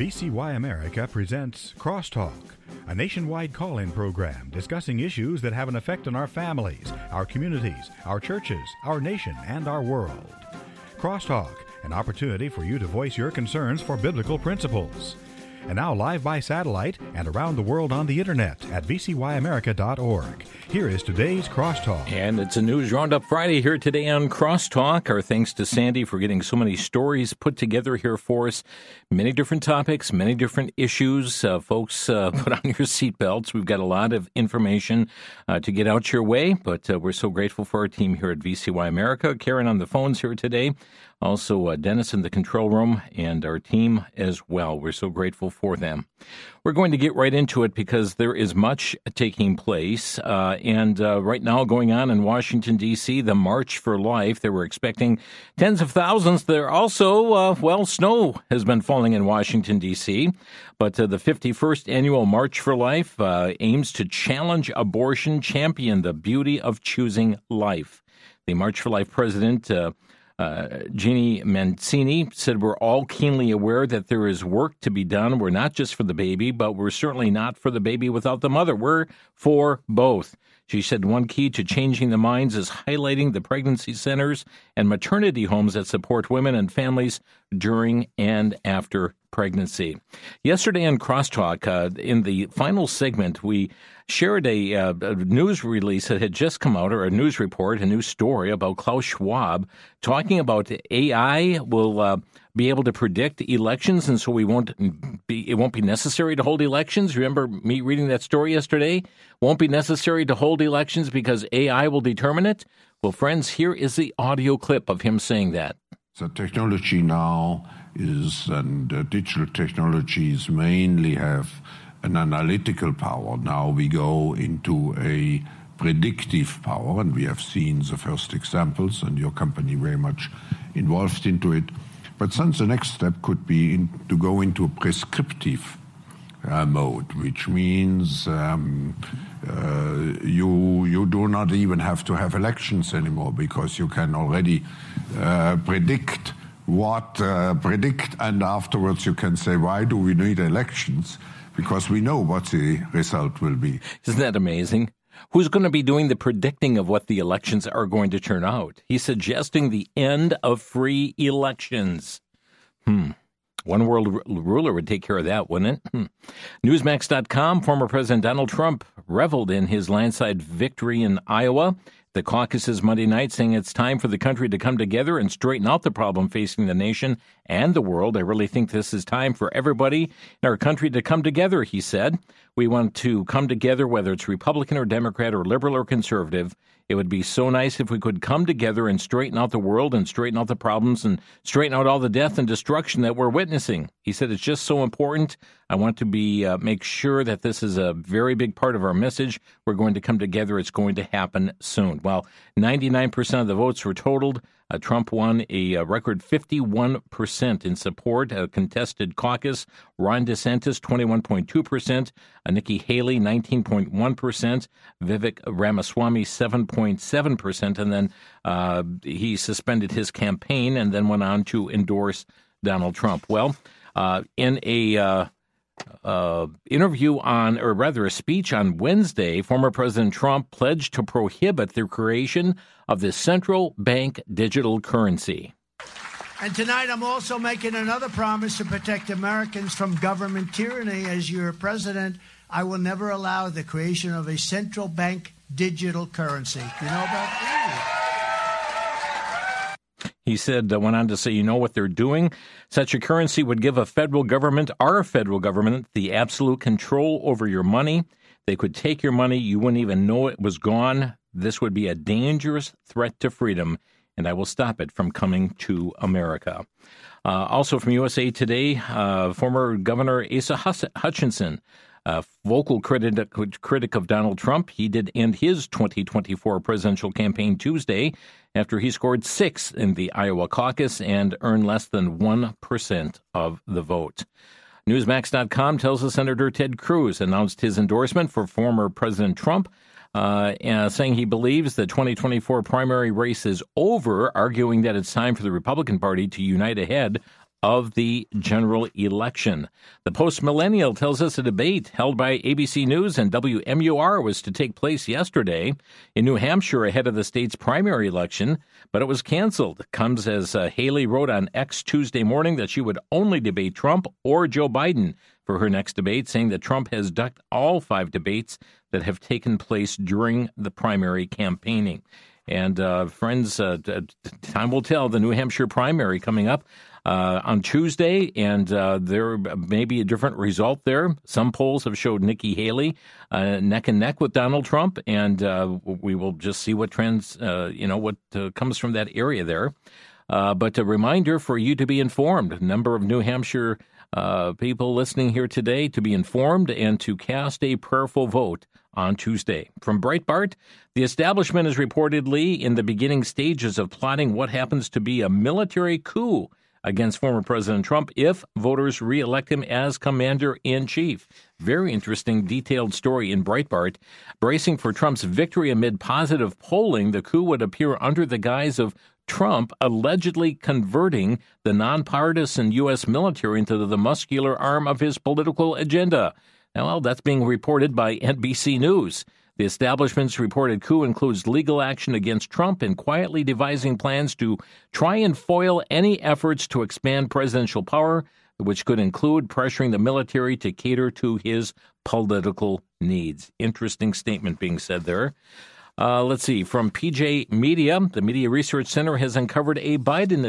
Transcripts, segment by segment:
VCY America presents Crosstalk, a nationwide call in program discussing issues that have an effect on our families, our communities, our churches, our nation, and our world. Crosstalk, an opportunity for you to voice your concerns for biblical principles. And now, live by satellite and around the world on the internet at vcyamerica.org. Here is today's Crosstalk. And it's a News Roundup Friday here today on Crosstalk. Our thanks to Sandy for getting so many stories put together here for us. Many different topics, many different issues. Uh, folks, uh, put on your seatbelts. We've got a lot of information uh, to get out your way, but uh, we're so grateful for our team here at VCY America. Karen on the phones here today. Also, uh, Dennis in the control room and our team as well. We're so grateful for them. We're going to get right into it because there is much taking place. Uh, and uh, right now, going on in Washington, D.C., the March for Life. They were expecting tens of thousands. There also, uh, well, snow has been falling in Washington, D.C. But uh, the 51st annual March for Life uh, aims to challenge abortion, champion the beauty of choosing life. The March for Life president, uh, Jeannie Mancini said, We're all keenly aware that there is work to be done. We're not just for the baby, but we're certainly not for the baby without the mother. We're for both. She said one key to changing the minds is highlighting the pregnancy centers and maternity homes that support women and families during and after pregnancy. Yesterday on Crosstalk, uh, in the final segment, we shared a, uh, a, news release that had just come out, or a news report, a news story about Klaus Schwab talking about AI will uh, be able to predict elections, and so we won't be it won't be necessary to hold elections. Remember me reading that story yesterday? Won't be necessary to hold elections because AI will determine it. Well, friends, here is the audio clip of him saying that. The technology now is, and uh, digital technologies mainly have an analytical power. Now we go into a predictive power, and we have seen the first examples, and your company very much involved into it. But then the next step could be in, to go into a prescriptive uh, mode, which means um, uh, you you do not even have to have elections anymore because you can already uh, predict what uh, predict, and afterwards you can say, why do we need elections? Because we know what the result will be. Isn't that amazing? Who's going to be doing the predicting of what the elections are going to turn out? He's suggesting the end of free elections. Hmm. One world r- ruler would take care of that, wouldn't it? Hmm. Newsmax.com, former President Donald Trump reveled in his landslide victory in Iowa the caucuses Monday night saying it's time for the country to come together and straighten out the problem facing the nation and the world. I really think this is time for everybody in our country to come together, he said. We want to come together, whether it's Republican or Democrat or liberal or conservative. It would be so nice if we could come together and straighten out the world and straighten out the problems and straighten out all the death and destruction that we're witnessing. He said it's just so important. I want to be uh, make sure that this is a very big part of our message. We're going to come together. It's going to happen soon. Well, 99% of the votes were totaled. Uh, Trump won a, a, record 51% in support, a contested caucus. Ron DeSantis, 21.2%. Uh, Nikki Haley, 19.1%. Vivek Ramaswamy, 7.7%. And then uh, he suspended his campaign and then went on to endorse Donald Trump. Well, uh, in a uh, interview on, or rather a speech on Wednesday, former President Trump pledged to prohibit the creation of the central bank digital currency. And tonight I'm also making another promise to protect Americans from government tyranny. As your president, I will never allow the creation of a central bank digital currency. You know about that? He said, uh, went on to say, you know what they're doing? Such a currency would give a federal government, our federal government, the absolute control over your money. They could take your money. You wouldn't even know it was gone. This would be a dangerous threat to freedom, and I will stop it from coming to America. Uh, also from USA Today, uh, former Governor Asa Hutchinson a vocal critic, critic of Donald Trump. He did end his 2024 presidential campaign Tuesday after he scored sixth in the Iowa caucus and earned less than 1% of the vote. Newsmax.com tells us Senator Ted Cruz announced his endorsement for former President Trump, uh, uh, saying he believes the 2024 primary race is over, arguing that it's time for the Republican Party to unite ahead of the general election. The Post Millennial tells us a debate held by ABC News and WMUR was to take place yesterday in New Hampshire ahead of the state's primary election, but it was canceled. Comes as uh, Haley wrote on X Tuesday morning that she would only debate Trump or Joe Biden for her next debate, saying that Trump has ducked all five debates that have taken place during the primary campaigning. And uh, friends, uh, time will tell. The New Hampshire primary coming up uh, on Tuesday, and uh, there may be a different result there. Some polls have showed Nikki Haley uh, neck and neck with Donald Trump, and uh, we will just see what trends, you know, what comes from that area there. but a reminder for you to be informed. A number of New Hampshire uh, people listening here today to be informed and to cast a prayerful vote on Tuesday. From Breitbart, the establishment is reportedly in the beginning stages of plotting what happens to be a military coup against former President Trump if voters reelect him as commander in chief. Very interesting, detailed story in Breitbart. Bracing for Trump's victory amid positive polling, the coup would appear under the guise of Trump allegedly converting the nonpartisan U.S. military into the muscular arm of his political agenda. Now, well, that's being reported by NBC News. The establishment's reported coup includes legal action against Trump and quietly devising plans to try and foil any efforts to expand presidential power, which could include pressuring the military to cater to his political needs. Interesting statement being said there. Uh, let's see. From PJ Media, the Media Research Center has uncovered a Biden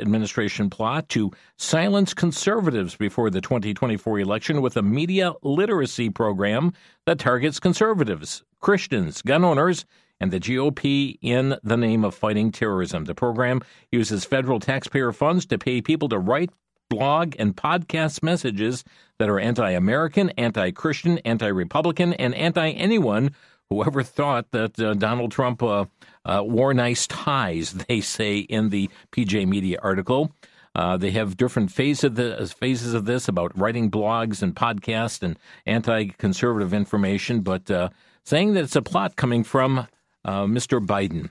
administration plot to silence conservatives before the 2024 election with a media literacy program that targets conservatives, Christians, gun owners, and the GOP in the name of fighting terrorism. The program uses federal taxpayer funds to pay people to write blog and podcast messages that are anti American, anti Christian, anti Republican, and anti anyone Whoever thought that uh, Donald Trump uh, uh, wore nice ties, they say in the PJ Media article. Uh, they have different phases of, the, phases of this about writing blogs and podcasts and anti conservative information, but uh, saying that it's a plot coming from uh, Mr. Biden.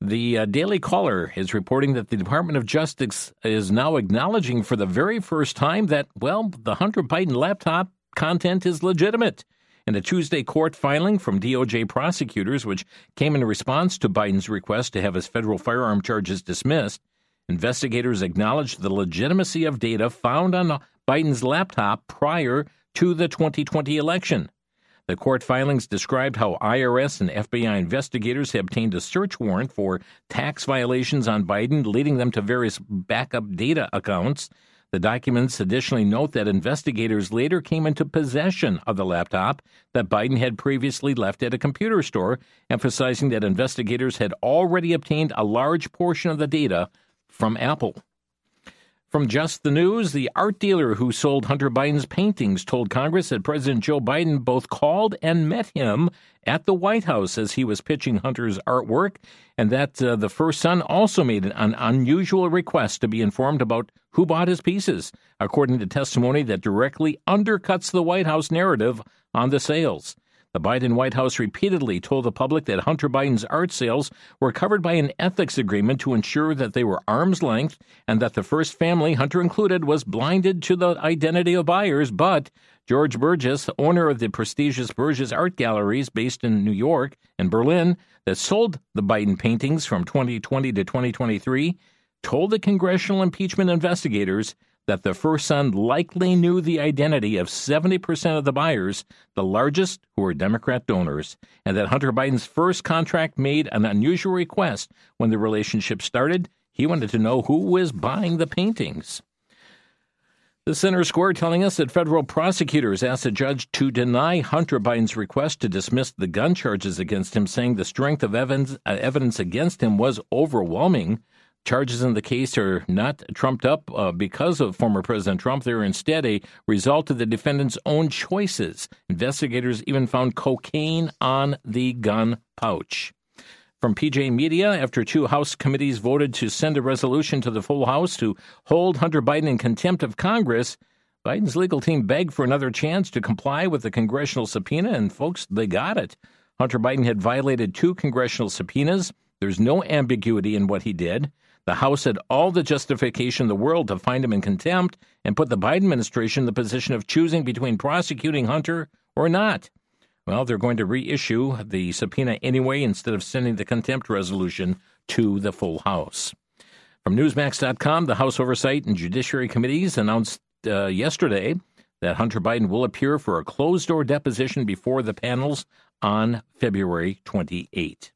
The Daily Caller is reporting that the Department of Justice is now acknowledging for the very first time that, well, the Hunter Biden laptop content is legitimate. In a Tuesday court filing from DOJ prosecutors, which came in response to Biden's request to have his federal firearm charges dismissed, investigators acknowledged the legitimacy of data found on Biden's laptop prior to the 2020 election. The court filings described how IRS and FBI investigators had obtained a search warrant for tax violations on Biden, leading them to various backup data accounts the documents additionally note that investigators later came into possession of the laptop that Biden had previously left at a computer store, emphasizing that investigators had already obtained a large portion of the data from Apple. From Just the News, the art dealer who sold Hunter Biden's paintings told Congress that President Joe Biden both called and met him at the White House as he was pitching Hunter's artwork, and that uh, the first son also made an unusual request to be informed about who bought his pieces, according to testimony that directly undercuts the White House narrative on the sales. The Biden White House repeatedly told the public that Hunter Biden's art sales were covered by an ethics agreement to ensure that they were arm's length and that the first family, Hunter included, was blinded to the identity of buyers. But George Bergès, owner of the prestigious Bergès Art Galleries based in New York and Berlin that sold the Biden paintings from 2020 to 2023, told the congressional impeachment investigators that the first son likely knew the identity of 70% of the buyers, the largest who were Democrat donors, and that Hunter Biden's first contract made an unusual request when the relationship started. He wanted to know who was buying the paintings. The Center Square telling us that federal prosecutors asked a judge to deny Hunter Biden's request to dismiss the gun charges against him, saying the strength of evidence, uh, evidence against him was overwhelming. Charges in the case are not trumped up uh, because of former President Trump. They're instead a result of the defendant's own choices. Investigators even found cocaine on the gun pouch. From PJ Media, after two House committees voted to send a resolution to the full House to hold Hunter Biden in contempt of Congress, Biden's legal team begged for another chance to comply with the congressional subpoena, and folks, they got it. Hunter Biden had violated two congressional subpoenas. There's no ambiguity in what he did. The House had all the justification in the world to find him in contempt and put the Biden administration in the position of choosing between prosecuting Hunter or not. Well, they're going to reissue the subpoena anyway instead of sending the contempt resolution to the full House. From Newsmax.com, the House Oversight and Judiciary Committees announced uh, yesterday that Hunter Biden will appear for a closed door deposition before the panels on February 28.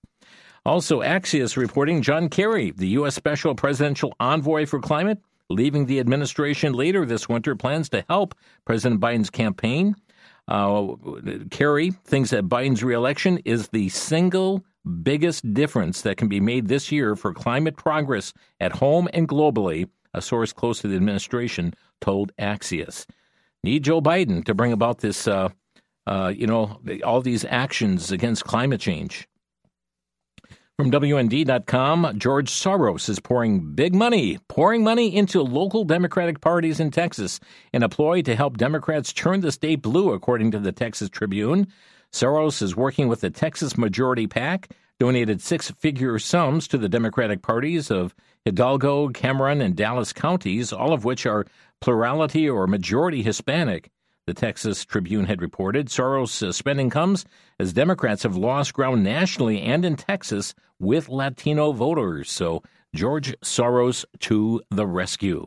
Also, Axios reporting John Kerry, the U.S. Special Presidential Envoy for Climate, leaving the administration later this winter, plans to help President Biden's campaign. Uh, Kerry thinks that Biden's reelection is the single biggest difference that can be made this year for climate progress at home and globally, a source close to the administration told Axios. Need Joe Biden to bring about this, uh, uh, you know, all these actions against climate change. From WND.com, George Soros is pouring big money, pouring money into local Democratic parties in Texas in a ploy to help Democrats turn the state blue, according to the Texas Tribune. Soros is working with the Texas Majority PAC, donated six figure sums to the Democratic parties of Hidalgo, Cameron, and Dallas counties, all of which are plurality or majority Hispanic. The Texas Tribune had reported Soros' spending comes as Democrats have lost ground nationally and in Texas with Latino voters. So George Soros to the rescue.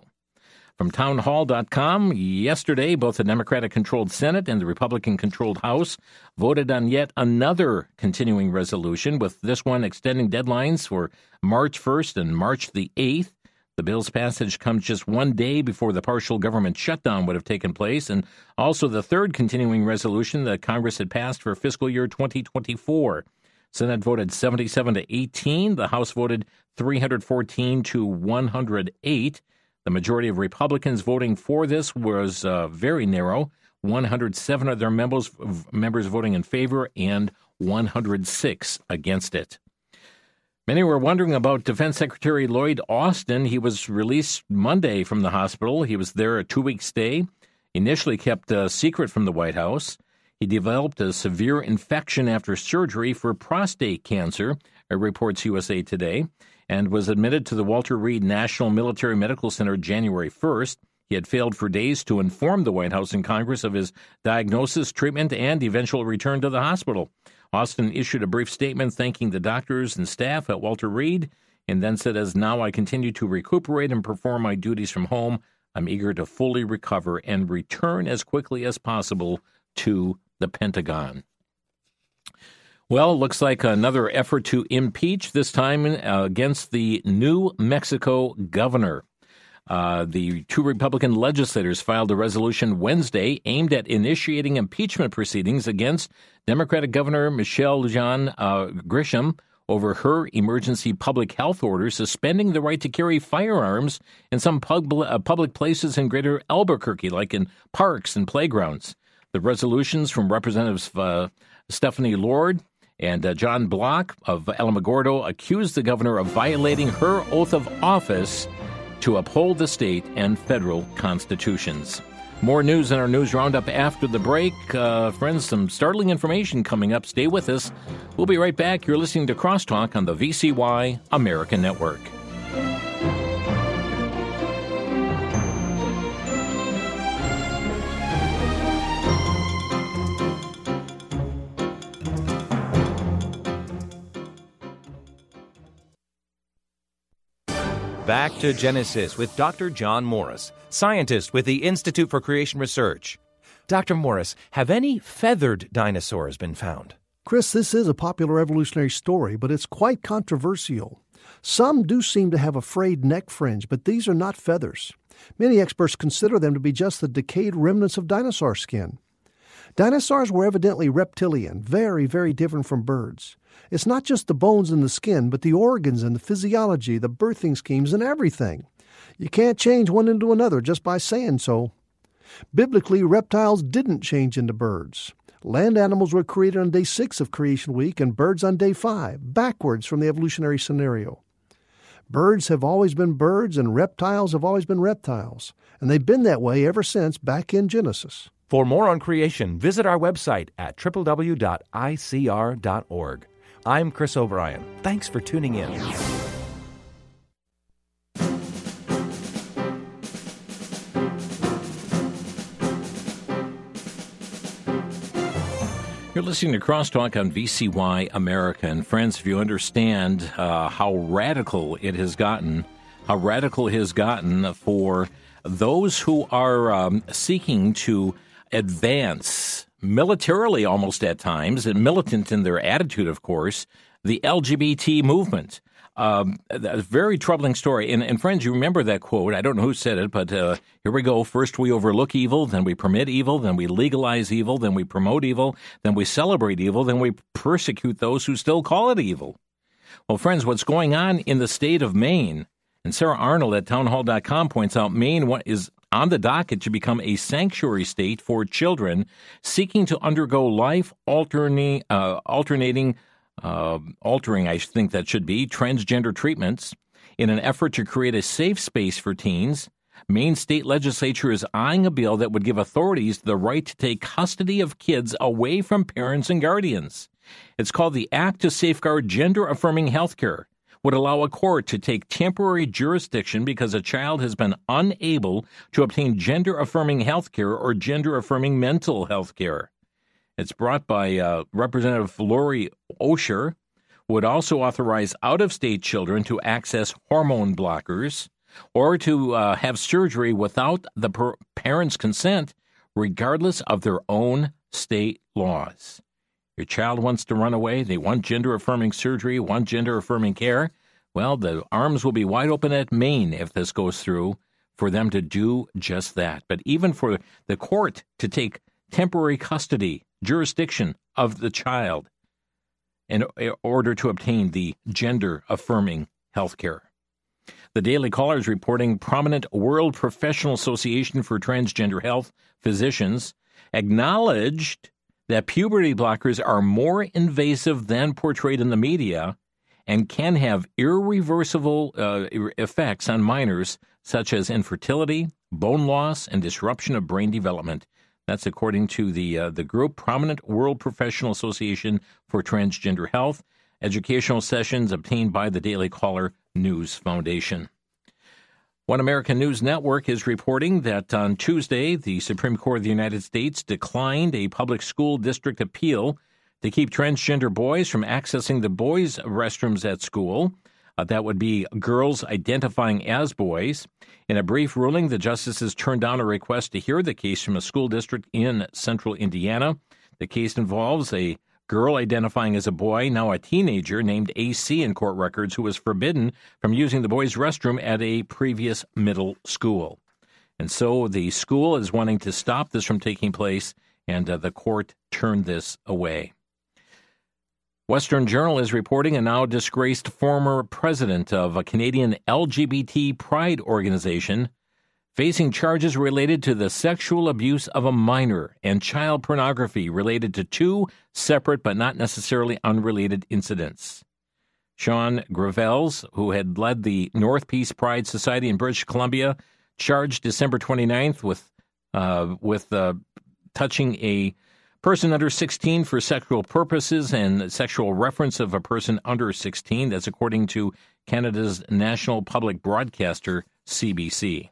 From townhall.com, yesterday, both the Democratic controlled Senate and the Republican controlled House voted on yet another continuing resolution, with this one extending deadlines for March 1st and March the 8th. The bill's passage comes just one day before the partial government shutdown would have taken place, and also the third continuing resolution that Congress had passed for fiscal year 2024. Senate voted 77 to 18. The House voted 314 to 108. The majority of Republicans voting for this was uh, very narrow 107 of their members, members voting in favor and 106 against it. Many were wondering about Defense Secretary Lloyd Austin. He was released Monday from the hospital. He was there a two week stay, initially kept a secret from the White House. He developed a severe infection after surgery for prostate cancer, reports USA Today, and was admitted to the Walter Reed National Military Medical Center January 1st. He had failed for days to inform the White House and Congress of his diagnosis, treatment, and eventual return to the hospital. Austin issued a brief statement thanking the doctors and staff at Walter Reed and then said, As now I continue to recuperate and perform my duties from home, I'm eager to fully recover and return as quickly as possible to the Pentagon. Well, looks like another effort to impeach, this time uh, against the New Mexico governor. Uh, the two Republican legislators filed a resolution Wednesday aimed at initiating impeachment proceedings against Democratic Governor Michelle Lujan uh, Grisham over her emergency public health order suspending the right to carry firearms in some pub- uh, public places in greater Albuquerque, like in parks and playgrounds. The resolutions from Representatives uh, Stefani Lord and uh, John Block of Alamogordo accused the governor of violating her oath of office to uphold the state and federal constitutions. More news in our news roundup after the break. Uh, friends, some startling information coming up. Stay with us. We'll be right back. You're listening to Crosstalk on the VCY American Network. Back to Genesis with Dr. John Morris, scientist with the Institute for Creation Research. Dr. Morris, have any feathered dinosaurs been found? Chris, this is a popular evolutionary story, but it's quite controversial. Some do seem to have a frayed neck fringe, but these are not feathers. Many experts consider them to be just the decayed remnants of dinosaur skin. Dinosaurs were evidently reptilian, very, very different from birds. It's not just the bones and the skin, but the organs and the physiology, the birthing schemes, and everything. You can't change one into another just by saying so. Biblically, reptiles didn't change into birds. Land animals were created on day six of creation week and birds on day five, backwards from the evolutionary scenario. Birds have always been birds and reptiles have always been reptiles, and they've been that way ever since back in Genesis. For more on creation, visit our website at www.icr.org. I'm Chris O'Brien. Thanks for tuning in. You're listening to Crosstalk on VCY America. And friends, if you understand uh, how radical it has gotten, how radical it has gotten for those who are um, seeking to advance militarily almost at times, and militant in their attitude, of course, the LGBT movement. Um, a very troubling story. And, and, friends, you remember that quote. I don't know who said it, but uh, here we go. First, we overlook evil, then we permit evil, then we legalize evil, then we promote evil, then we celebrate evil, then we persecute those who still call it evil. Well, friends, what's going on in the state of Maine, and Sarah Arnold at townhall.com points out Maine is on the docket to become a sanctuary state for children seeking to undergo life alternating, uh, alternating uh, altering, I think that should be, transgender treatments in an effort to create a safe space for teens. Maine state legislature is eyeing a bill that would give authorities the right to take custody of kids away from parents and guardians. It's called the Act to Safeguard Gender Affirming Healthcare. Would allow a court to take temporary jurisdiction because a child has been unable to obtain gender affirming health care or gender affirming mental health care. It's brought by uh, Representative Laurie Osher, would also authorize out of state children to access hormone blockers or to uh, have surgery without the per- parent's consent, regardless of their own state laws. Your child wants to run away, they want gender affirming surgery, want gender affirming care. Well, the arms will be wide open at Maine if this goes through for them to do just that. But even for the court to take temporary custody jurisdiction of the child in order to obtain the gender affirming health care. The Daily Caller is reporting prominent World Professional Association for Transgender Health physicians acknowledged that puberty blockers are more invasive than portrayed in the media and can have irreversible uh, effects on minors, such as infertility, bone loss, and disruption of brain development. That's according to the uh, the group Prominent World Professional Association for Transgender Health. Educational sessions obtained by the Daily Caller News Foundation. One American News Network is reporting that on Tuesday, the Supreme Court of the United States declined a public school district appeal to keep transgender boys from accessing the boys' restrooms at school. Uh, that would be girls identifying as boys. In a brief ruling, the justices turned down a request to hear the case from a school district in central Indiana. The case involves a girl identifying as a boy, now a teenager, named AC in court records, who was forbidden from using the boys' restroom at a previous middle school. And so the school is wanting to stop this from taking place, and uh, the court turned this away. Western Journal is reporting a now disgraced former president of a Canadian LGBT pride organization facing charges related to the sexual abuse of a minor and child pornography related to two separate but not necessarily unrelated incidents. Sean Gravels, who had led the North Peace Pride Society in British Columbia, charged December 29th with uh, with uh, touching a person under 16 for sexual purposes and sexual reference of a person under 16. That's according to Canada's national public broadcaster, CBC.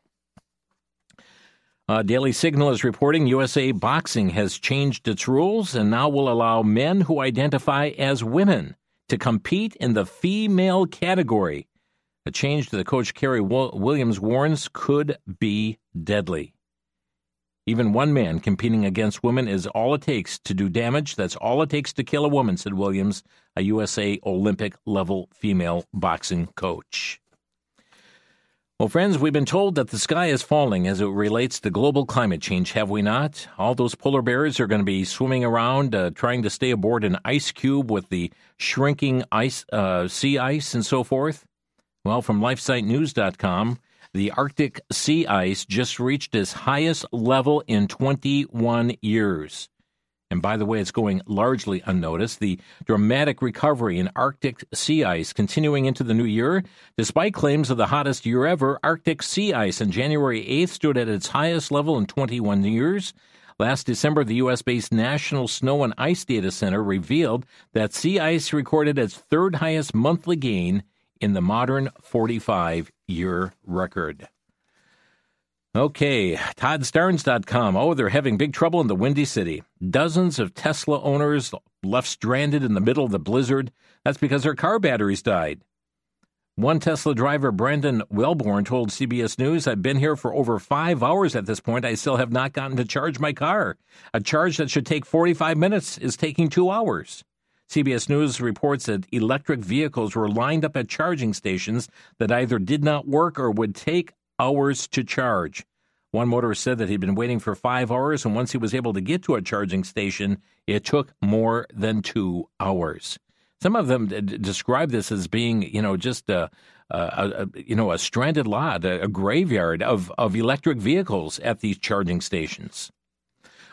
Uh, Daily Signal is reporting USA Boxing has changed its rules and now will allow men who identify as women to compete in the female category. A change that coach Kerry Williams warns could be deadly. Even one man competing against women is all it takes to do damage. That's all it takes to kill a woman, said Williams, a USA Olympic level female boxing coach. Well, friends, we've been told that the sky is falling as it relates to global climate change, have we not? All those polar bears are going to be swimming around uh, trying to stay aboard an ice cube with the shrinking ice, uh, sea ice and so forth. Well, from LifeSiteNews.com, the Arctic sea ice just reached its highest level in 21 years. And by the way, it's going largely unnoticed. The dramatic recovery in Arctic sea ice continuing into the new year, despite claims of the hottest year ever, Arctic sea ice on January 8th stood at its highest level in 21 years. Last December, the U.S. based National Snow and Ice Data Center revealed that sea ice recorded its third highest monthly gain in the modern 45 year record. Okay, ToddStarnes.com. Oh, they're having big trouble in the Windy City. Dozens of Tesla owners left stranded in the middle of the blizzard. That's because their car batteries died. One Tesla driver, Brandon Wellborn, told CBS News, I've been here for over five hours at this point. I still have not gotten to charge my car. A charge that should take 45 minutes is taking two hours. CBS News reports that electric vehicles were lined up at charging stations that either did not work or would take hours to charge. One motorist said that he'd been waiting for five hours, and once he was able to get to a charging station, it took more than two hours. Some of them d- describe this as being, you know, just a, a, a you know, a stranded lot, a, a graveyard of, of electric vehicles at these charging stations.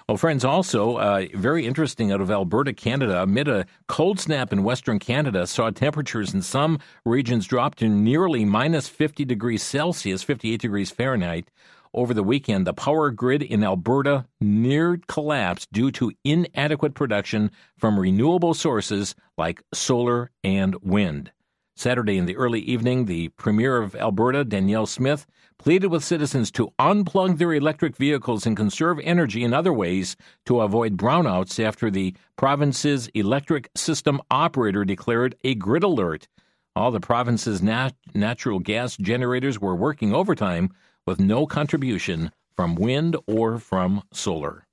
Well, friends, also uh, very interesting out of Alberta, Canada, amid a cold snap in Western Canada, saw temperatures in some regions drop to nearly minus 50 degrees Celsius, 58 degrees Fahrenheit. Over the weekend, the power grid in Alberta near collapse due to inadequate production from renewable sources like solar and wind. Saturday in the early evening, the Premier of Alberta, Danielle Smith, pleaded with citizens to unplug their electric vehicles and conserve energy in other ways to avoid brownouts after the province's electric system operator declared a grid alert. All the province's nat- natural gas generators were working overtime with no contribution from wind or from solar.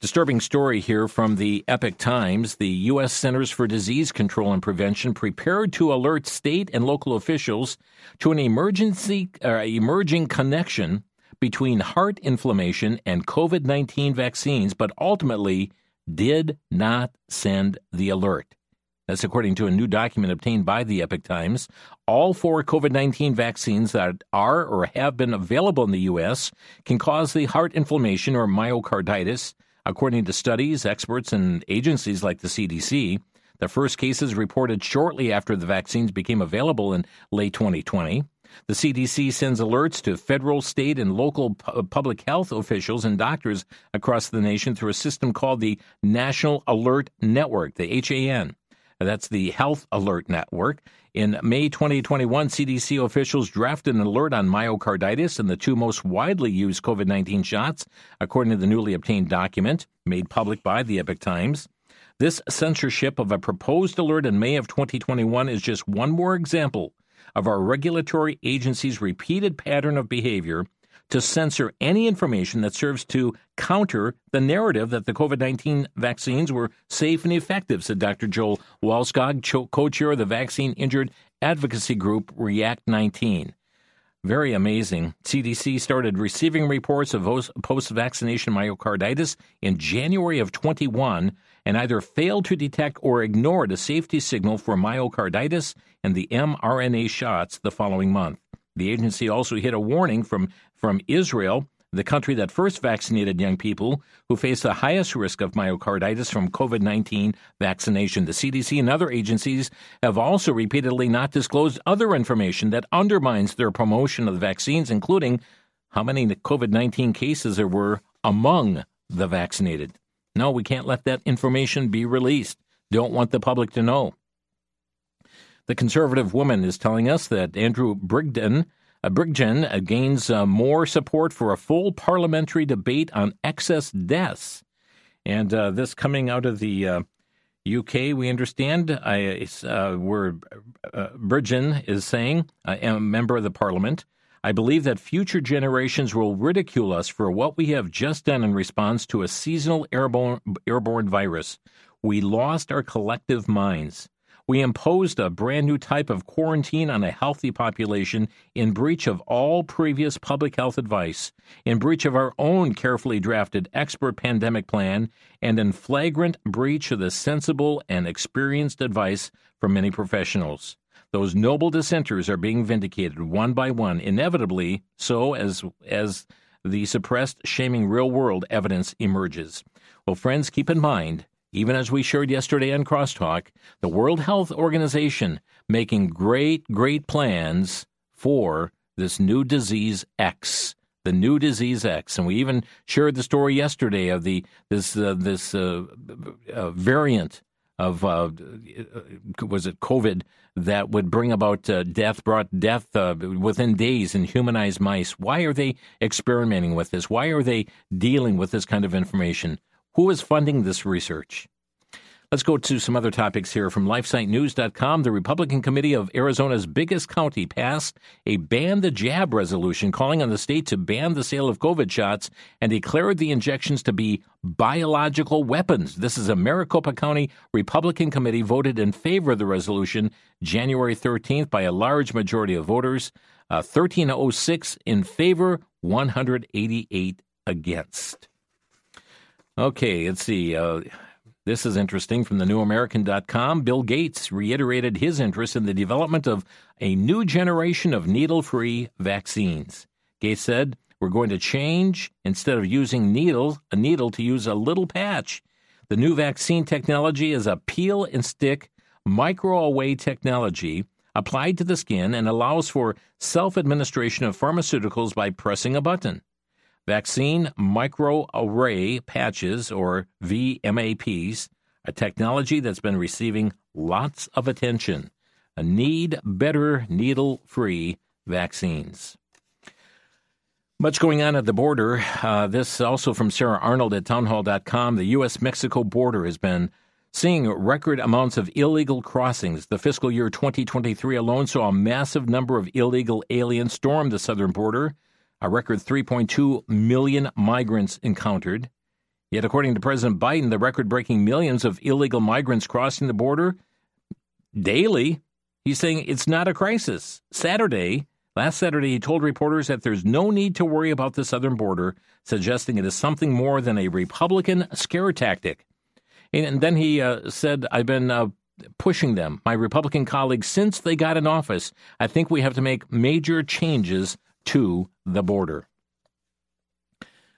Disturbing story here from the Epoch Times. The U.S. Centers for Disease Control and Prevention prepared to alert state and local officials to an emergency uh, emerging connection between heart inflammation and COVID 19 vaccines, but ultimately did not send the alert. That's according to a new document obtained by the Epoch Times. All four COVID 19 vaccines that are or have been available in the U.S. can cause the heart inflammation or myocarditis According to studies, experts, and agencies like the CDC, the first cases reported shortly after the vaccines became available in late 2020. The CDC sends alerts to federal, state, and local pu- uh, public health officials and doctors across the nation through a system called the National Alert Network, the HAN. That's the Health Alert Network. In May 2021, CDC officials drafted an alert on myocarditis and the two most widely used COVID 19 shots, according to the newly obtained document made public by the Epoch Times. This censorship of a proposed alert in May of 2021 is just one more example of our regulatory agency's repeated pattern of behavior to censor any information that serves to counter the narrative that the COVID 19 vaccines were safe and effective, said Dr. Joel Wallskog, co chair of the vaccine injured advocacy group React 19. Very amazing. CDC started receiving reports of post vaccination myocarditis in January of 21 and either failed to detect or ignored a safety signal for myocarditis and the mRNA shots the following month. The agency also hit a warning from, from Israel, the country that first vaccinated young people who face the highest risk of myocarditis from COVID 19 vaccination. The CDC and other agencies have also repeatedly not disclosed other information that undermines their promotion of the vaccines, including how many COVID 19 cases there were among the vaccinated. No, we can't let that information be released. Don't want the public to know. The conservative woman is telling us that Andrew Brigden, uh, Bridgen uh, gains uh, more support for a full parliamentary debate on excess deaths. And uh, this coming out of the UK, uh, we understand, I, uh, where Bridgen is saying, I am a member of the parliament. I believe that future generations will ridicule us for what we have just done in response to a seasonal airborne, airborne virus. We lost our collective minds. We imposed a brand new type of quarantine on a healthy population in breach of all previous public health advice, in breach of our own carefully drafted expert pandemic plan, and in flagrant breach of the sensible and experienced advice from many professionals. Those noble dissenters are being vindicated one by one, inevitably so as as the suppressed, shaming real world evidence emerges. Well, friends, keep in mind even as we shared yesterday on Crosstalk, the World Health Organization making great, great plans for this new disease X, the new disease X, and we even shared the story yesterday of the this uh, this uh, uh, variant of uh, was it COVID that would bring about uh, death, brought death uh, within days in humanized mice. Why are they experimenting with this? Why are they dealing with this kind of information? Who is funding this research? Let's go to some other topics here from LifeSiteNews.com. The Republican Committee of Arizona's biggest county passed a ban the jab resolution calling on the state to ban the sale of COVID shots and declared the injections to be biological weapons. This is a Maricopa County Republican Committee voted in favor of the resolution January 13th by a large majority of voters, uh, 1306 in favor, 188 against. Okay, let's see. Uh, this is interesting from the newamerican.com. Bill Gates reiterated his interest in the development of a new generation of needle free vaccines. Gates said, We're going to change instead of using needle, a needle to use a little patch. The new vaccine technology is a peel and stick microarray technology applied to the skin and allows for self administration of pharmaceuticals by pressing a button. Vaccine microarray patches, or VMAPs, a technology that's been receiving lots of attention. A need better needle free vaccines. Much going on at the border. Uh, this also from Sarah Arnold at townhall.com. The U.S. Mexico border has been seeing record amounts of illegal crossings. The fiscal year 2023 alone saw a massive number of illegal aliens storm the southern border a record 3.2 million migrants encountered. Yet, according to President Biden, the record breaking millions of illegal migrants crossing the border daily, he's saying it's not a crisis. Saturday, last Saturday, he told reporters that there's no need to worry about the southern border, suggesting it is something more than a Republican scare tactic. And then he uh, said, I've been uh, pushing them, my Republican colleagues, since they got in office. I think we have to make major changes to the border.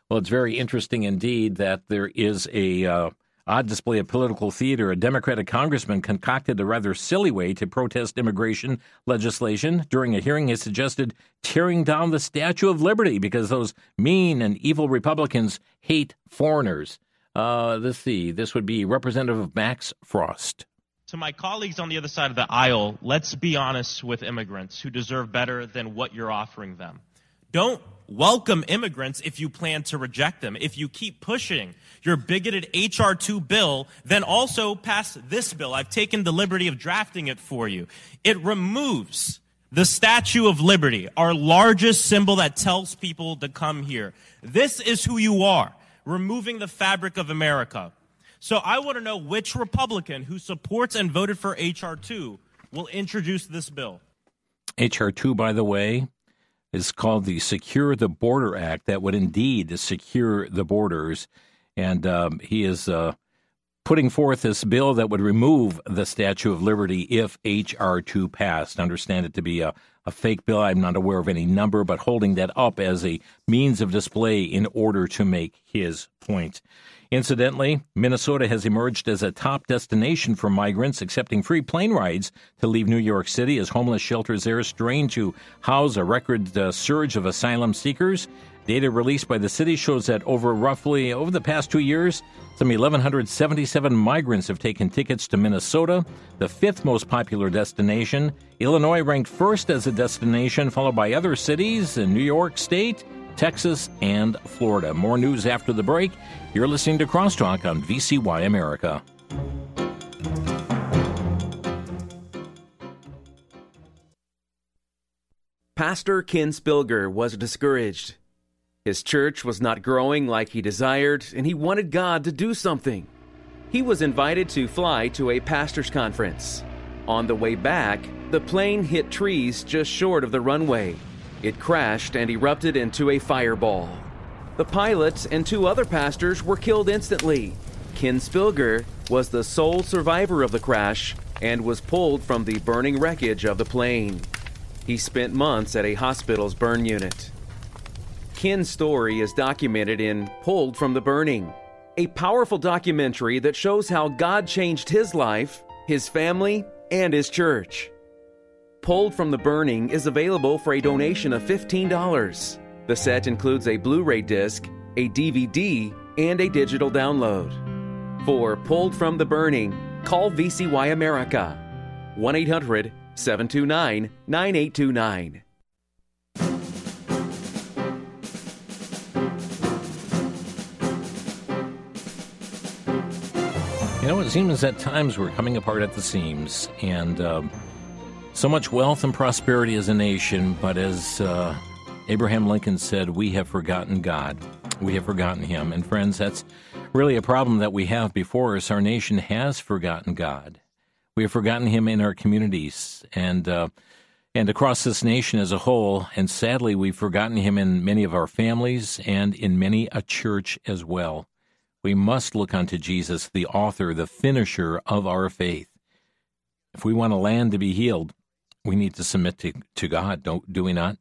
Well, it's very interesting indeed that there is a uh, odd display of political theater. A Democratic congressman concocted a rather silly way to protest immigration legislation. During a hearing, he suggested tearing down the Statue of Liberty because those mean and evil Republicans hate foreigners. Uh, let's see. This would be Representative Max Frost. To my colleagues on the other side of the aisle, let's be honest with immigrants who deserve better than what you're offering them. Don't welcome immigrants if you plan to reject them. If you keep pushing your bigoted H.R. 2 bill, then also pass this bill. I've taken the liberty of drafting it for you. It removes the Statue of Liberty, our largest symbol that tells people to come here. This is who you are, removing the fabric of America. So I want to know which Republican who supports and voted for H.R. 2 will introduce this bill. H.R. 2, by the way, is called the Secure the Border Act that would indeed secure the borders. And um, he is uh, putting forth this bill that would remove the Statue of Liberty if H.R. 2 passed. Understand it to be a, a fake bill. I'm not aware of any number, but holding that up as a means of display in order to make his point. Incidentally, Minnesota has emerged as a top destination for migrants, accepting free plane rides to leave New York City as homeless shelters there strain to house a record uh, surge of asylum seekers. Data released by the city shows that over roughly over the past two years, some 1,177 migrants have taken tickets to Minnesota, the fifth most popular destination. Illinois ranked first as a destination, followed by other cities in New York State, Texas, and Florida. More news after the break. You're listening to Crosstalk on VCY America. Pastor Ken Spilger was discouraged. His church was not growing like he desired, and he wanted God to do something. He was invited to fly to a pastor's conference. On the way back, the plane hit trees just short of the runway. It crashed and erupted into a fireball. The pilots and two other pastors were killed instantly. Ken Spilger was the sole survivor of the crash and was pulled from the burning wreckage of the plane. He spent months at a hospital's burn unit. Ken's story is documented in Pulled from the Burning, a powerful documentary that shows how God changed his life, his family, and his church. Pulled from the Burning is available for a donation of $15. The set includes a Blu ray disc, a DVD, and a digital download. For Pulled from the Burning, call VCY America 1 800 729 9829. You know, it seems at times we're coming apart at the seams, and uh, so much wealth and prosperity as a nation, but as uh, Abraham Lincoln said, we have forgotten God. We have forgotten Him. And friends, that's really a problem that we have before us. Our nation has forgotten God. We have forgotten Him in our communities and uh, and across this nation as a whole. And sadly, we've forgotten Him in many of our families and in many a church as well. We must look unto Jesus, the author, the finisher of our faith. If we want a land to be healed, we need to submit to, to God, don't do we not?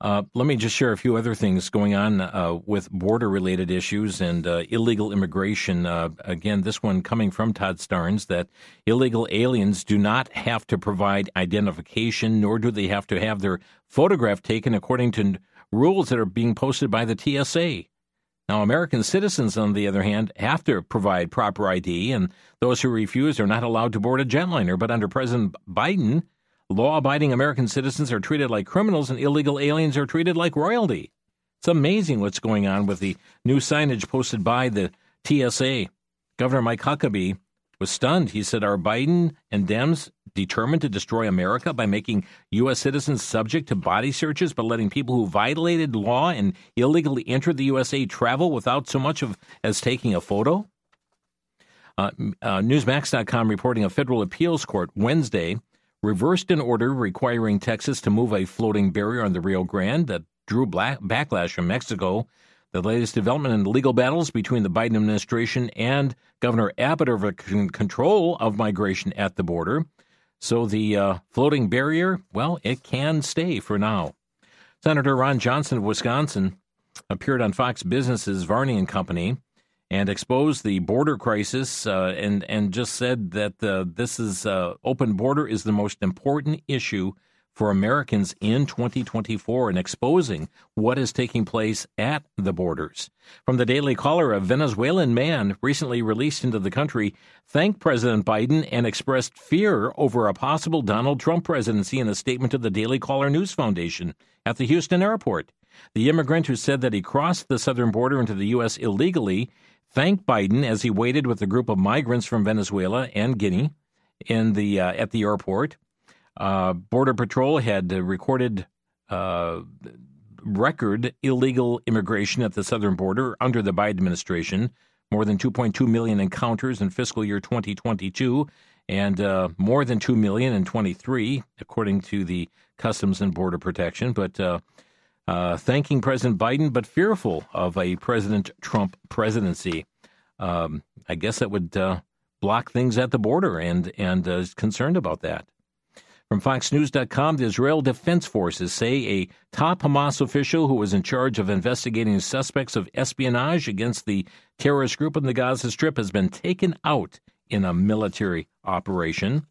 Uh, let me just share a few other things going on uh, with border related issues and uh, illegal immigration. Uh, again, this one coming from Todd Starnes that illegal aliens do not have to provide identification, nor do they have to have their photograph taken according to rules that are being posted by the TSA. Now, American citizens, on the other hand, have to provide proper ID, and those who refuse are not allowed to board a jetliner. But under President Biden, law abiding American citizens are treated like criminals and illegal aliens are treated like royalty. It's amazing what's going on with the new signage posted by the TSA. Governor Mike Huckabee was stunned. He said, Are Biden and Dems determined to destroy America by making U.S. citizens subject to body searches, but letting people who violated law and illegally entered the USA travel without so much of as taking a photo? Uh, uh, Newsmax.com reporting a federal appeals court Wednesday reversed an order requiring Texas to move a floating barrier on the Rio Grande that drew black backlash from Mexico. The latest development in legal battles between the Biden administration and Governor Abbott over control of migration at the border. So the uh, floating barrier, well, it can stay for now. Senator Ron Johnson of Wisconsin appeared on Fox Business's Varney and Company and exposed the border crisis uh, and and just said that uh, this is uh, open border is the most important issue for Americans in 2024 and exposing what is taking place at the borders. From the Daily Caller, a Venezuelan man recently released into the country thanked President Biden and expressed fear over a possible Donald Trump presidency in a statement to the Daily Caller News Foundation at the Houston airport. The immigrant who said that he crossed the southern border into the U.S. illegally thanked Biden as he waited with a group of migrants from Venezuela and Guinea in the uh, at the airport. Uh, Border Patrol had uh, recorded uh, record illegal immigration at the southern border under the Biden administration. More than 2.2 million encounters in fiscal year 2022, and uh, more than 2 million in 23, according to the Customs and Border Protection. But uh, thanking President Biden, but fearful of a President Trump presidency. Um, I guess that would uh, block things at the border, and and uh, is concerned about that. From FoxNews.com, the Israel Defense Forces say a top Hamas official who was in charge of investigating suspects of espionage against the terrorist group in the Gaza Strip has been taken out in a military operation.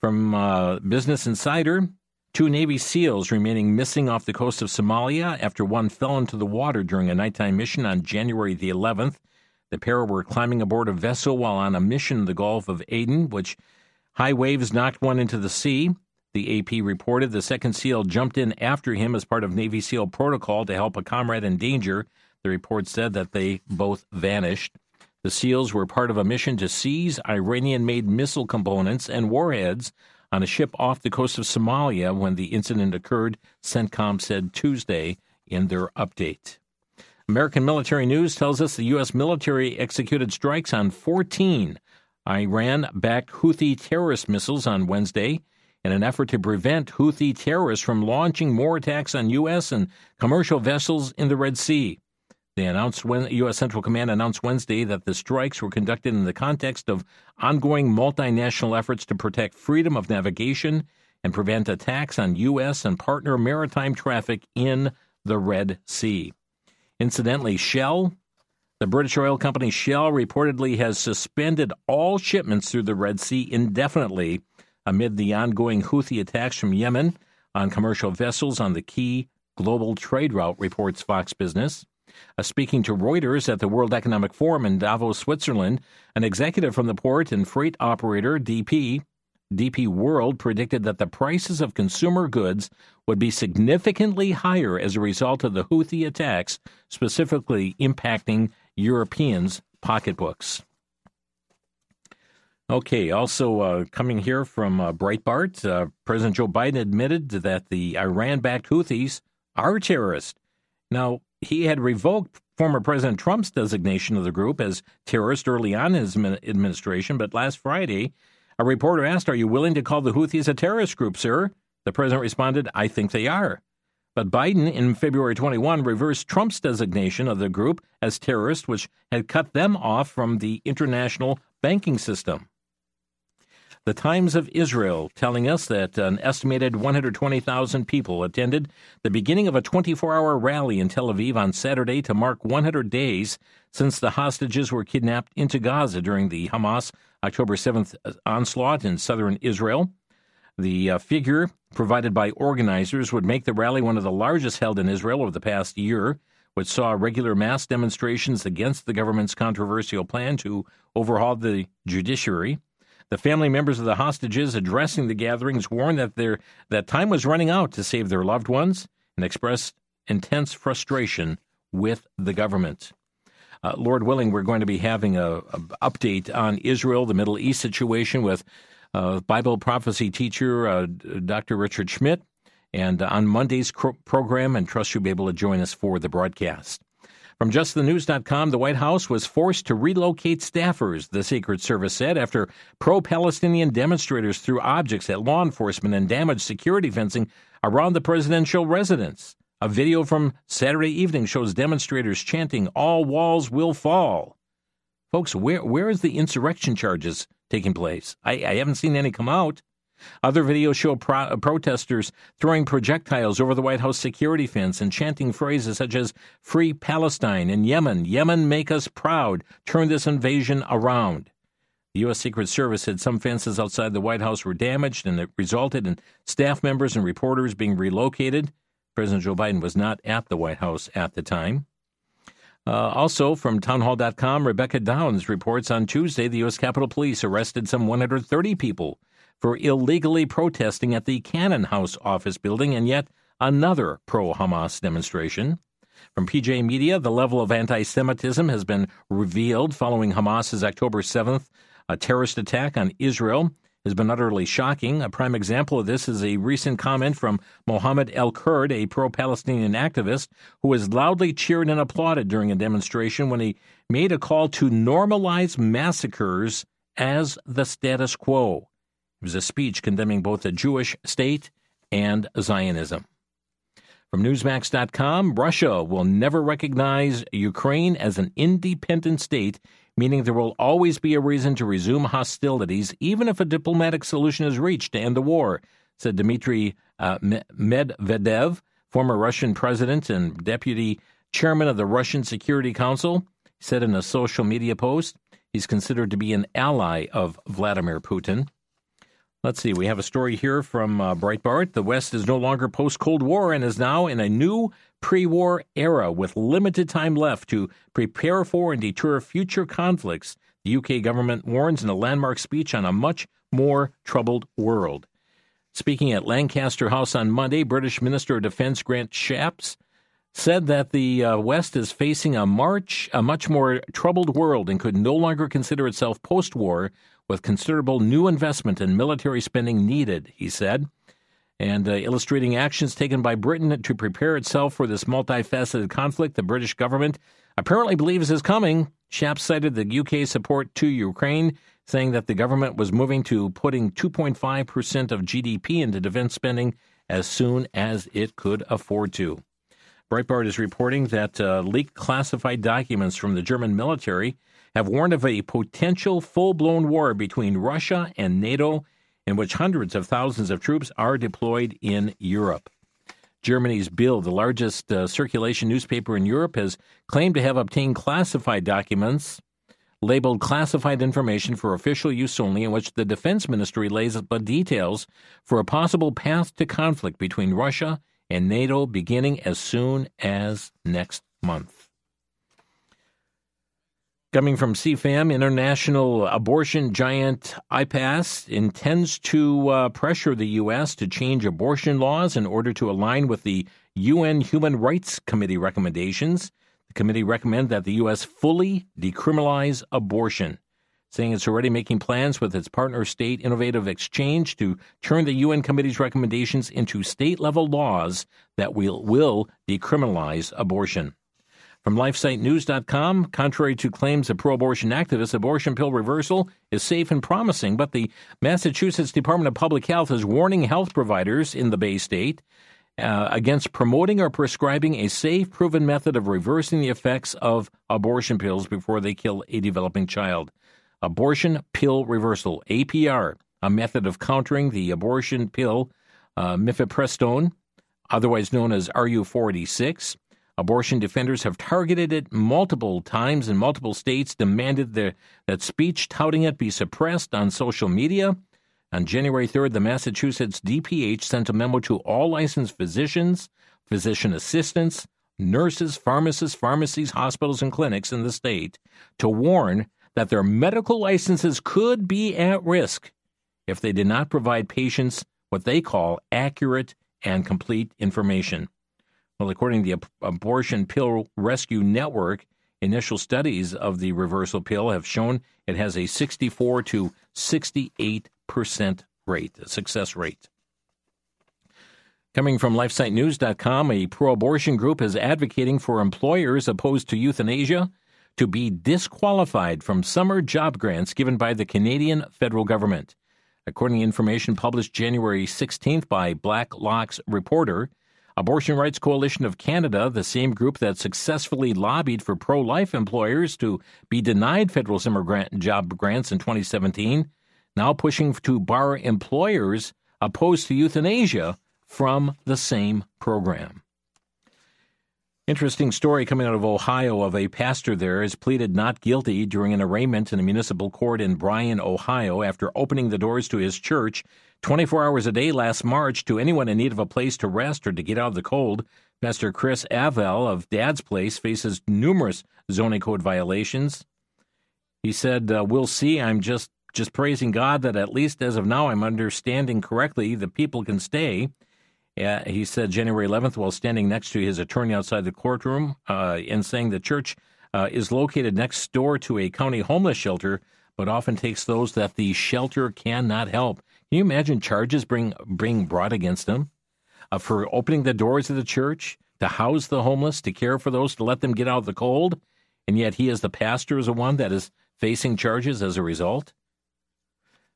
From uh, Business Insider, Two Navy SEALs remaining missing off the coast of Somalia after one fell into the water during a nighttime mission on January the 11th. The pair were climbing aboard a vessel while on a mission in the Gulf of Aden, which high waves knocked one into the sea. The AP reported the second SEAL jumped in after him as part of Navy SEAL protocol to help a comrade in danger. The report said that they both vanished. The SEALs were part of a mission to seize Iranian made missile components and warheads on a ship off the coast of Somalia when the incident occurred, CENTCOM said Tuesday in their update. American military news tells us the U.S. military executed strikes on 14 Iran backed Houthi terrorist missiles on Wednesday in an effort to prevent Houthi terrorists from launching more attacks on U.S. and commercial vessels in the Red Sea. They announced when U.S. Central Command announced Wednesday that the strikes were conducted in the context of ongoing multinational efforts to protect freedom of navigation and prevent attacks on U.S. and partner maritime traffic in the Red Sea. Incidentally, Shell, the British oil company Shell, reportedly has suspended all shipments through the Red Sea indefinitely amid the ongoing Houthi attacks from Yemen on commercial vessels on the key global trade route, reports Fox Business. Uh, speaking to Reuters at the World Economic Forum in Davos, Switzerland, an executive from the port and freight operator DP DP World predicted that the prices of consumer goods would be significantly higher as a result of the Houthi attacks, specifically impacting Europeans' pocketbooks. Okay, also uh, coming here from uh, Breitbart, uh, President Joe Biden admitted that the Iran backed Houthis are terrorists. Now, he had revoked former President Trump's designation of the group as terrorist early on in his administration, but last Friday, a reporter asked, Are you willing to call the Houthis a terrorist group, sir? The president responded, I think they are. But Biden, in February 21, reversed Trump's designation of the group as terrorist, which had cut them off from the international banking system. The Times of Israel telling us that an estimated 120,000 people attended the beginning of a 24 hour rally in Tel Aviv on Saturday to mark 100 days since the hostages were kidnapped into Gaza during the Hamas October 7th onslaught in southern Israel. The uh, figure provided by organizers would make the rally one of the largest held in Israel over the past year, which saw regular mass demonstrations against the government's controversial plan to overhaul the judiciary. The family members of the hostages addressing the gatherings warned that their that time was running out to save their loved ones and expressed intense frustration with the government. Uh, Lord willing, we're going to be having a, a, update on Israel, the Middle East situation with uh, Bible prophecy teacher uh, Dr. Richard Schmidt, and on Monday's program, and trust you'll be able to join us for the broadcast. From justthenews.com, the White House was forced to relocate staffers, the Secret Service said, after pro Palestinian demonstrators threw objects at law enforcement and damaged security fencing around the presidential residence. A video from Saturday evening shows demonstrators chanting, All walls will fall. Folks, where, where is the insurrection charges taking place? I, I haven't seen any come out. Other videos show pro- protesters throwing projectiles over the White House security fence and chanting phrases such as Free Palestine and Yemen, Yemen make us proud, turn this invasion around. The U.S. Secret Service said some fences outside the White House were damaged and it resulted in staff members and reporters being relocated. President Joe Biden was not at the White House at the time. Uh, also, from townhall.com, Rebecca Downs reports on Tuesday the U.S. Capitol Police arrested some 130 people for illegally protesting at the Cannon House office building and yet another pro Hamas demonstration. From PJ Media, the level of anti Semitism has been revealed following Hamas's October 7th a terrorist attack on Israel has been utterly shocking. A prime example of this is a recent comment from Mohammed El Kurd, a pro Palestinian activist, who was loudly cheered and applauded during a demonstration when he made a call to normalize massacres as the status quo. It was a speech condemning both the Jewish state and Zionism. From Newsmax.com, Russia will never recognize Ukraine as an independent state, meaning there will always be a reason to resume hostilities, even if a diplomatic solution is reached to end the war, said Dmitry uh, Medvedev, former Russian president and deputy chairman of the Russian Security Council. Said in a social media post he's considered to be an ally of Vladimir Putin. Let's see. We have a story here from uh, Breitbart. The West is no longer post Cold War and is now in a new pre war era with limited time left to prepare for and deter future conflicts. The UK government warns in a landmark speech on a much more troubled world. Speaking at Lancaster House on Monday, British Minister of Defense Grant Shapps said that the uh, West is facing a march, a much more troubled world and could no longer consider itself post war with considerable new investment in military spending needed, he said. And uh, illustrating actions taken by Britain to prepare itself for this multifaceted conflict the British government apparently believes is coming. Shapps cited the UK support to Ukraine, saying that the government was moving to putting 2.5% of GDP into defense spending as soon as it could afford to. Breitbart is reporting that uh, leaked classified documents from the German military have warned of a potential full blown war between Russia and NATO, in which hundreds of thousands of troops are deployed in Europe. Germany's Bild, the largest uh, circulation newspaper in Europe, has claimed to have obtained classified documents labeled classified information for official use only, in which the defense ministry lays out details for a possible path to conflict between Russia and NATO beginning as soon as next month. Coming from CFAM, international abortion giant IPAS intends to uh, pressure the U.S. to change abortion laws in order to align with the UN Human Rights Committee recommendations. The committee recommend that the U.S. fully decriminalize abortion, saying it's already making plans with its partner state Innovation Exchange to turn the UN committee's recommendations into state level laws that will, will decriminalize abortion. From LifeSiteNews.com, contrary to claims of pro abortion activists, abortion pill reversal is safe and promising, but the Massachusetts Department of Public Health is warning health providers in the Bay State uh, against promoting or prescribing a safe, proven method of reversing the effects of abortion pills before they kill a developing child. Abortion pill reversal, APR, a method of countering the abortion pill uh, mifepristone, otherwise known as RU486. Abortion defenders have targeted it multiple times in multiple states, demanded the, that speech touting it be suppressed on social media. On January 3rd, the Massachusetts DPH sent a memo to all licensed physicians, physician assistants, nurses, pharmacists, pharmacies, hospitals, and clinics in the state to warn that their medical licenses could be at risk if they did not provide patients what they call accurate and complete information. Well, according to the Abortion Pill Rescue Network, initial studies of the reversal pill have shown it has a 64 to 68 percent rate, a success rate. Coming from LifeSiteNews.com, a pro abortion group is advocating for employers opposed to euthanasia to be disqualified from summer job grants given by the Canadian federal government. According to information published January 16th by Blacklock's reporter, Abortion Rights Coalition of Canada, the same group that successfully lobbied for pro life employers to be denied federal summer grant job grants in 2017, now pushing to bar employers opposed to euthanasia from the same program. Interesting story coming out of Ohio of a pastor there has pleaded not guilty during an arraignment in a municipal court in Bryan, Ohio, after opening the doors to his church 24 hours a day last March to anyone in need of a place to rest or to get out of the cold. Pastor Chris Avell of Dad's Place faces numerous zoning code violations. He said, uh, "We'll see. I'm just just praising God that at least as of now I'm understanding correctly the people can stay." Uh, he said January 11th while standing next to his attorney outside the courtroom uh, and saying the church uh, is located next door to a county homeless shelter, but often takes those that the shelter cannot help. Can you imagine charges being, being brought against him uh, for opening the doors of the church to house the homeless, to care for those, to let them get out of the cold? And yet he, as the pastor, is the one that is facing charges as a result?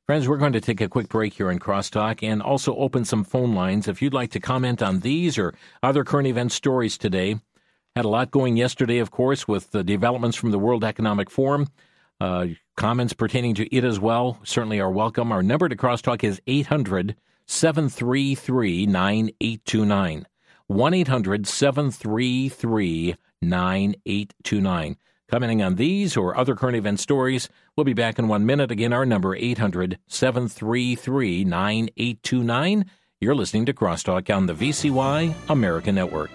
Friends, we're going to take a quick break here in Crosstalk and also open some phone lines. If you'd like to comment on these or other current event stories today, had a lot going yesterday, of course, with the developments from the World Economic Forum. Uh, comments pertaining to it as well certainly are welcome. Our number to crosstalk is 800 733 9829. 1 800 733 9829. Commenting on these or other current event stories, we'll be back in one minute. Again, our number 800 733 9829. You're listening to Crosstalk on the VCY American Network.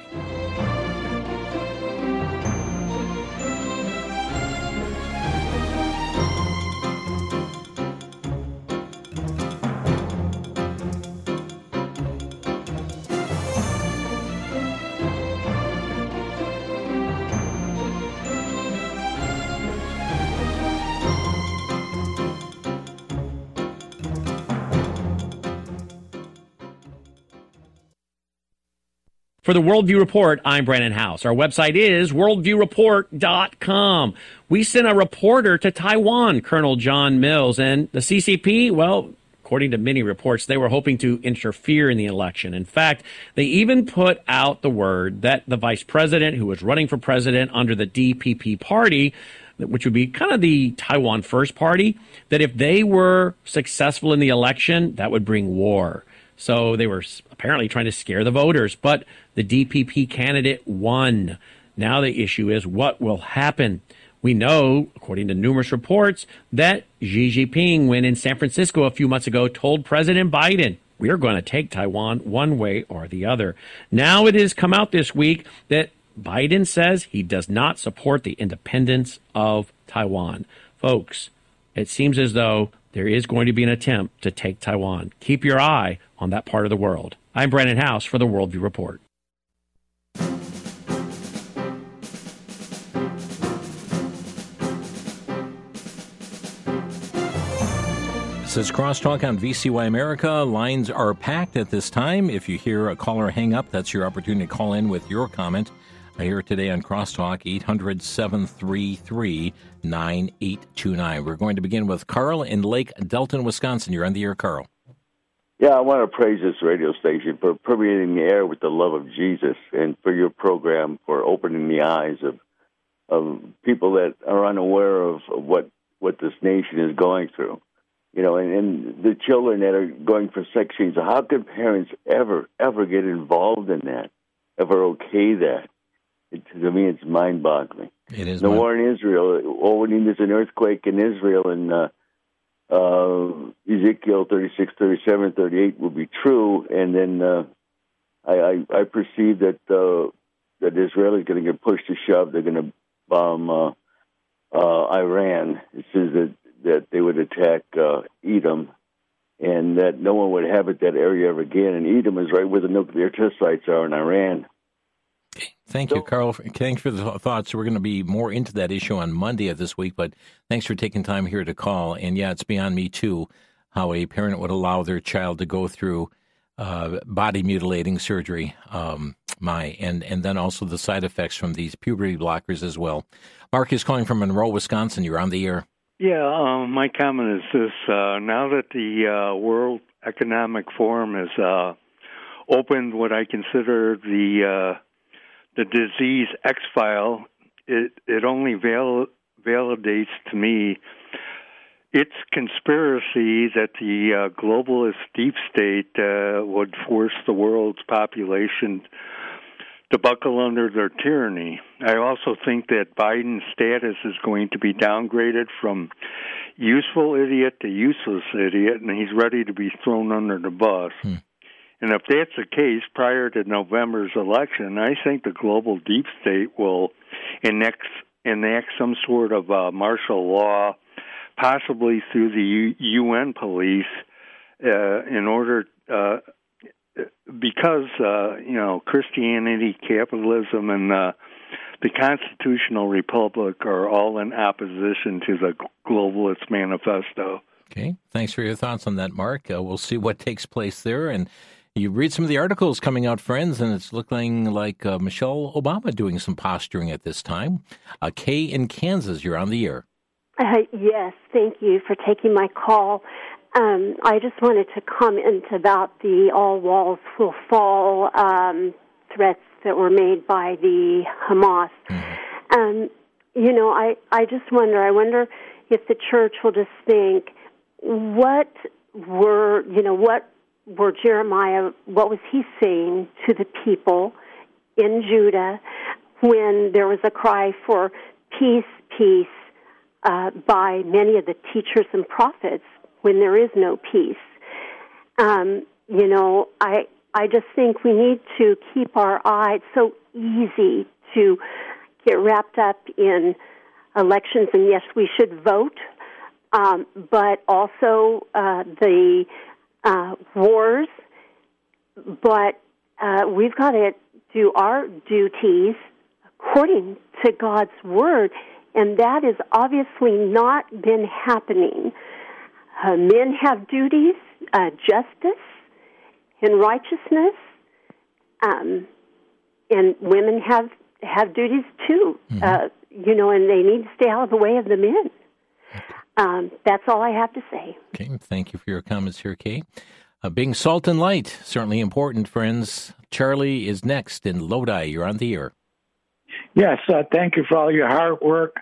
For the Worldview Report, I'm Brannon Howse. Our website is worldviewreport.com. We sent a reporter to Taiwan, Colonel John Mills, and the CCP, well, according to many reports, they were hoping to interfere in the election. In fact, they even put out the word that the vice president, who was running for president under the DPP party, which would be kind of the Taiwan First Party, that if they were successful in the election, that would bring war. So they were apparently trying to scare the voters, but the DPP candidate won. Now the issue is what will happen. We know, according to numerous reports, that Xi Jinping, when in San Francisco a few months ago, told President Biden, we are going to take Taiwan one way or the other. Now it has come out this week that Biden says he does not support the independence of Taiwan. Folks, it seems as though there is going to be an attempt to take Taiwan. Keep your eye on that part of the world. I'm Brannon Howse for the Worldview Report. This is Crosstalk on VCY America. Lines are packed at this time. If you hear a caller hang up, that's your opportunity to call in with your comment. I hear today on Crosstalk 800 733 9829. We're going to begin with Carl in Lake Delton, Wisconsin. You're on the air, Carl. Yeah, I want to praise this radio station for permeating the air with the love of Jesus and for your program for opening the eyes of of people that are unaware of, of what what this nation is going through you know, and, and the children that are going for sex change. How could parents ever, ever get involved in that? Ever okay that? It, to me, it's mind-boggling. It is. The mind- war in Israel. Oh, when there's an earthquake in Israel, and uh, uh, Ezekiel 36, 37, 38 will be true, and then uh, I, I, I perceive that uh, that Israel is going to get pushed to shove. They're going to bomb uh, uh, Iran. It says that that they would attack uh, Edom and that no one would inhabit that area ever again. And Edom is right where the nuclear test sites are in Iran. Thank you, Carl. Thanks for the thoughts. We're going to be more into that issue on Monday of this week, but thanks for taking time here to call. And yeah, it's beyond me too how a parent would allow their child to go through uh, body mutilating surgery. Um, my and and then also the side effects from these puberty blockers as well. Mark is calling from Monroe, Wisconsin. You're on the air. Yeah, um, my comment is this: uh, now that the uh, World Economic Forum has uh, opened what I consider the uh, the disease X file, it it only val- validates to me its conspiracy that the uh, globalist deep state uh, would force the world's population to buckle under their tyranny. I also think that Biden's status is going to be downgraded from useful idiot to useless idiot, and he's ready to be thrown under the bus. Hmm. And if that's the case, prior to November's election, I think the global deep state will enact, enact some sort of uh, martial law, possibly through the U- UN police, uh, in order uh, because uh, you know Christianity, capitalism, and uh, the constitutional republic are all in opposition to the globalist manifesto. Okay, thanks for your thoughts on that, Mark. Uh, we'll see what takes place there, and you read some of the articles coming out, friends, and it's looking like uh, Michelle Obama doing some posturing at this time. Uh, Kay in Kansas, you're on the air. Uh, yes, thank you for taking my call. Um, I just wanted to comment about the all walls will fall um, threats that were made by the Hamas. Um, you know, I, I just wonder, I wonder if the church will just think, what were, you know, what were Jeremiah, what was he saying to the people in Judah when there was a cry for peace, peace uh, by many of the teachers and prophets when there is no peace. Um, you know, I I just think we need to keep our eye. It's so easy to get wrapped up in elections, and yes, we should vote, um, but also uh, the uh, wars. But uh, we've got to do our duties according to God's word, and that has obviously not been happening. Uh, men have duties, uh, justice and righteousness, um, and women have have duties too. Mm-hmm. Uh, you know, and they need to stay out of the way of the men. Um, that's all I have to say. Okay, thank you for your comments here, Kate. Uh, being salt and light, certainly important, friends. Charlie is next in Lodi. You're on the air. Yes, uh, thank you for all your hard work,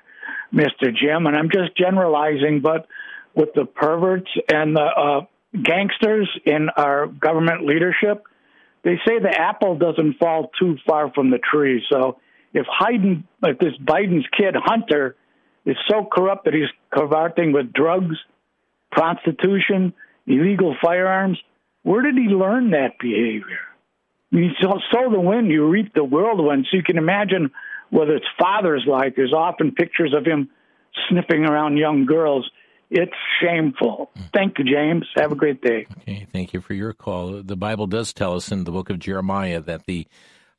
Mr. Jim. And I'm just generalizing, but with the perverts and the uh, gangsters in our government leadership, they say the apple doesn't fall too far from the tree. So if Hayden, if this Biden's kid Hunter is so corrupt that he's cavorting with drugs, prostitution, illegal firearms, where did he learn that behavior? You sow the wind, you reap the whirlwind. So you can imagine what it's father's like. There's often pictures of him sniffing around young girls. It's shameful. Mm. Thank you, James. Have a great day. Okay, thank you for your call. The Bible does tell us in the book of Jeremiah that the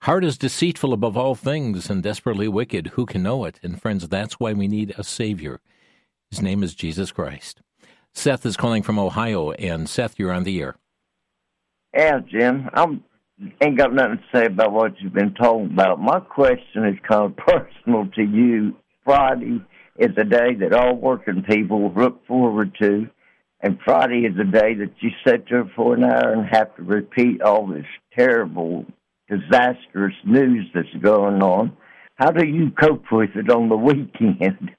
heart is deceitful above all things and desperately wicked. Who can know it? And friends, that's why we need a Savior. His name is Jesus Christ. Seth is calling from Ohio, and Seth, you're on the air. Yeah, Jim. I ain't got nothing to say about what you've been told about. My question is kind of personal to you. Friday is a day that all working people look forward to, and Friday is a day that you sit there for an hour and have to repeat all this terrible, disastrous news that's going on. How do you cope with it on the weekend?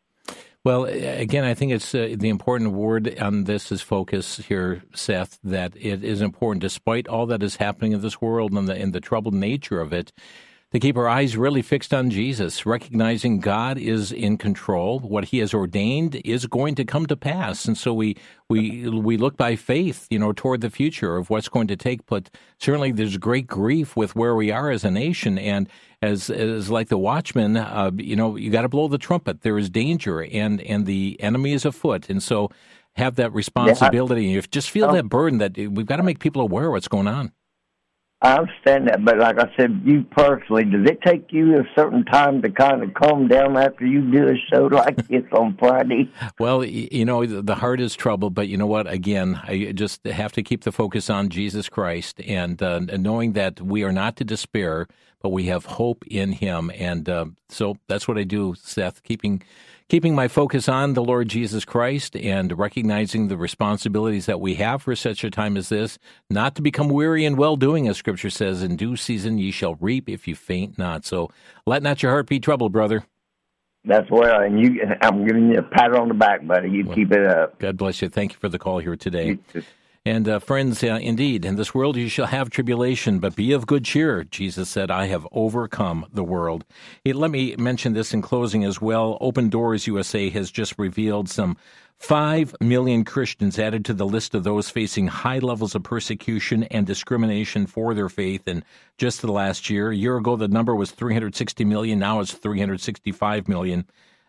Well, again, I think it's uh, the important word on this is focus here, Seth. That it is important, despite all that is happening in this world and the and the troubled nature of it, to keep our eyes really fixed on Jesus, recognizing God is in control. What He has ordained is going to come to pass, and so we we we look by faith, you know, toward the future of what's going to take. But certainly, there's great grief with where we are as a nation, and as as like the watchman, uh, you know, you got to blow the trumpet. There is danger, and and the enemy is afoot, and so have that responsibility. Yeah, I, you just feel oh. that burden that we've got to make people aware of what's going on. I understand that, but like I said, you personally, does it take you a certain time to kind of calm down after you do a show like this on Friday? Well, you know, the heart is troubled, but you know what? Again, I just have to keep the focus on Jesus Christ and, uh, knowing that we are not to despair, but we have hope in Him. And uh, so that's what I do, Seth, keeping keeping my focus on the Lord Jesus Christ and recognizing the responsibilities that we have for such a time as this, not to become weary in well doing, as Scripture says, in due season ye shall reap if you faint not. So let not your heart be troubled, brother. That's well, and you. I'm giving you a pat on the back, buddy. You well, keep it up. God bless you. Thank you for the call here today. And uh, friends, uh, indeed, in this world you shall have tribulation, but be of good cheer. Jesus said, I have overcome the world. Let me mention this in closing as well. Open Doors USA has just revealed some 5 million Christians added to the list of those facing high levels of persecution and discrimination for their faith in just the last year. A year ago, the number was 360 million. Now it's 365 million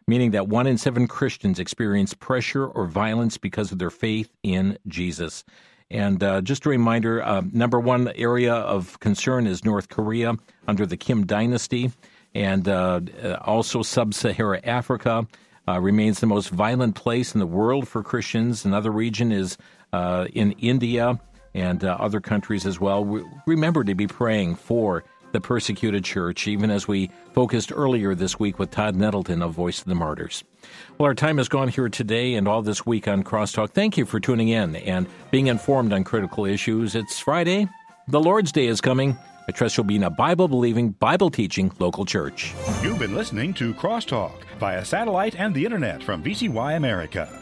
meaning that one in seven Christians experience pressure or violence because of their faith in Jesus. And uh, just a reminder uh, number one area of concern is North Korea under the Kim dynasty, and uh, also sub Saharan Africa. Uh, remains the most violent place in the world for Christians. Another region is uh, in India and uh, other countries as well. remember to be praying for the persecuted church, even as we focused earlier this week with Todd Nettleton of Voice of the Martyrs. Well, our time has gone here today and all this week on Crosstalk. Thank you for tuning in and being informed on critical issues. It's Friday. The Lord's Day is coming. I trust you'll be in a Bible believing, Bible teaching local church. You've been listening to Crosstalk via satellite and the internet from VCY America.